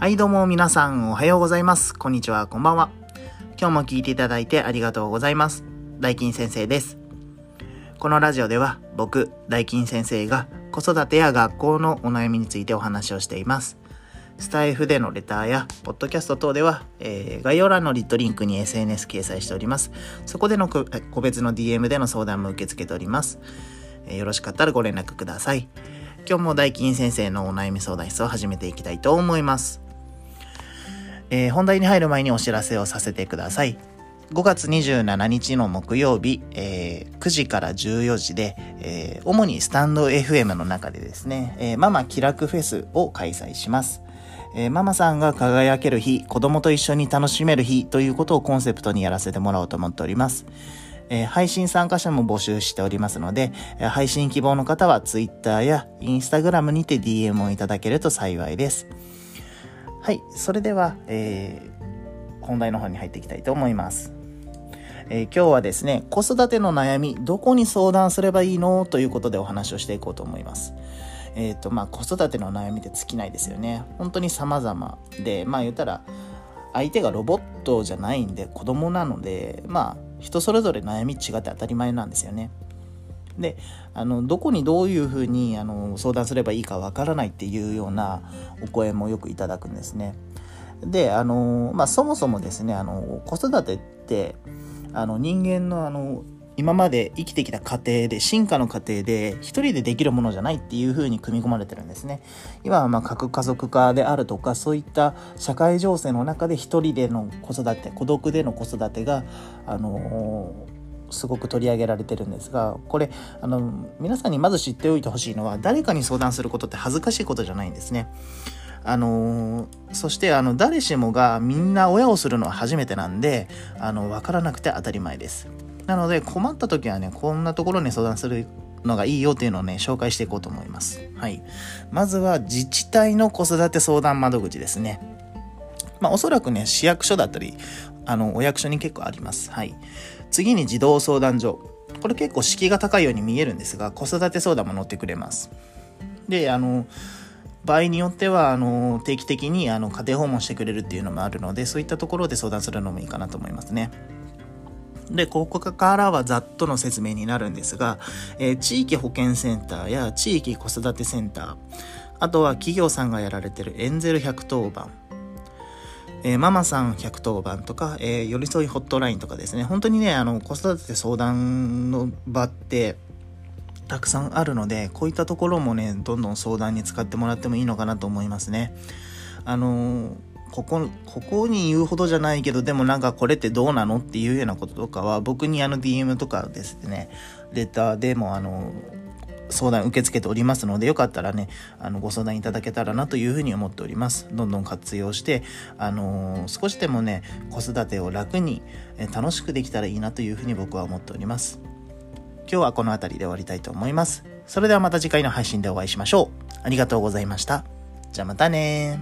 はい、どうも皆さんおはようございます。こんにちは、こんばんは。今日も聞いていただいてありがとうございます。大金先生です。このラジオでは僕、大金先生が子育てや学校のお悩みについてお話をしています。スタイフでのレターや、ポッドキャスト等では、えー、概要欄のリットリンクに SNS 掲載しております。そこでの個別の DM での相談も受け付けております。えー、よろしかったらご連絡ください。今日も大金先生のお悩み相談室を始めていきたいと思います。えー、本題に入る前にお知らせをさせてください。5月27日の木曜日、えー、9時から14時で、えー、主にスタンド FM の中でですね、えー、ママ気楽フェスを開催します。えー、ママさんが輝ける日、子供と一緒に楽しめる日ということをコンセプトにやらせてもらおうと思っております。えー、配信参加者も募集しておりますので、配信希望の方は Twitter や Instagram にて DM をいただけると幸いです。はい、それでは、えー、本題の方に入っていきたいと思います。えー、今日はですね、子育ての悩み、どこに相談すればいいの？ということでお話をしていこうと思います。えっ、ー、と、まあ、子育ての悩みって尽きないですよね。本当に様々で、まあ言ったら、相手がロボットじゃないんで子供なので、まあ、人それぞれ悩み違って当たり前なんですよね。であのどこにどういうふうにあの相談すればいいかわからないっていうようなお声もよくいただくんですね。であの、まあ、そもそもですねあの子育てってあの人間のあの今まで生きてきた過程で進化の過程で一人でできるものじゃないっていう風に組み込まれてるんですね今はま核家族化であるとかそういった社会情勢の中で一人での子育て孤独での子育てがあのすごく取り上げられてるんですがこれあの皆さんにまず知っておいてほしいのは誰かに相談することって恥ずかしいことじゃないんですね。あのそしてあの誰しもがみんな親をするのは初めてなんであの分からなくて当たり前です。なので困った時はねこんなところに相談するのがいいよっていうのをね紹介していこうと思います。はい。まずは自治体の子育て相談窓口ですね。まあおそらくね市役所だったりあのお役所に結構あります。はい。次に児童相談所。これ結構敷居が高いように見えるんですが、子育て相談も乗ってくれます。で、あの、場合によっては、あの、定期的にあの家庭訪問してくれるっていうのもあるので、そういったところで相談するのもいいかなと思いますね。で、ここからはざっとの説明になるんですが、えー、地域保健センターや地域子育てセンター、あとは企業さんがやられてるエンゼル110番、えー、ママさん110番とか、えー、寄り添いホットラインとかですね、本当にね、あの、子育て相談の場って、たくさんあるので、こういったところもね、どんどん相談に使ってもらってもいいのかなと思いますね。あのここ、ここに言うほどじゃないけど、でもなんかこれってどうなのっていうようなこととかは、僕にあの DM とかですね、レターでもあの、相談受け付けておりますので、よかったらね、あの、ご相談いただけたらなというふうに思っております。どんどん活用して、あのー、少しでもね、子育てを楽に、え楽しくできたらいいなというふうに僕は思っております。今日はこの辺りで終わりたいと思います。それではまた次回の配信でお会いしましょう。ありがとうございました。じゃあまたね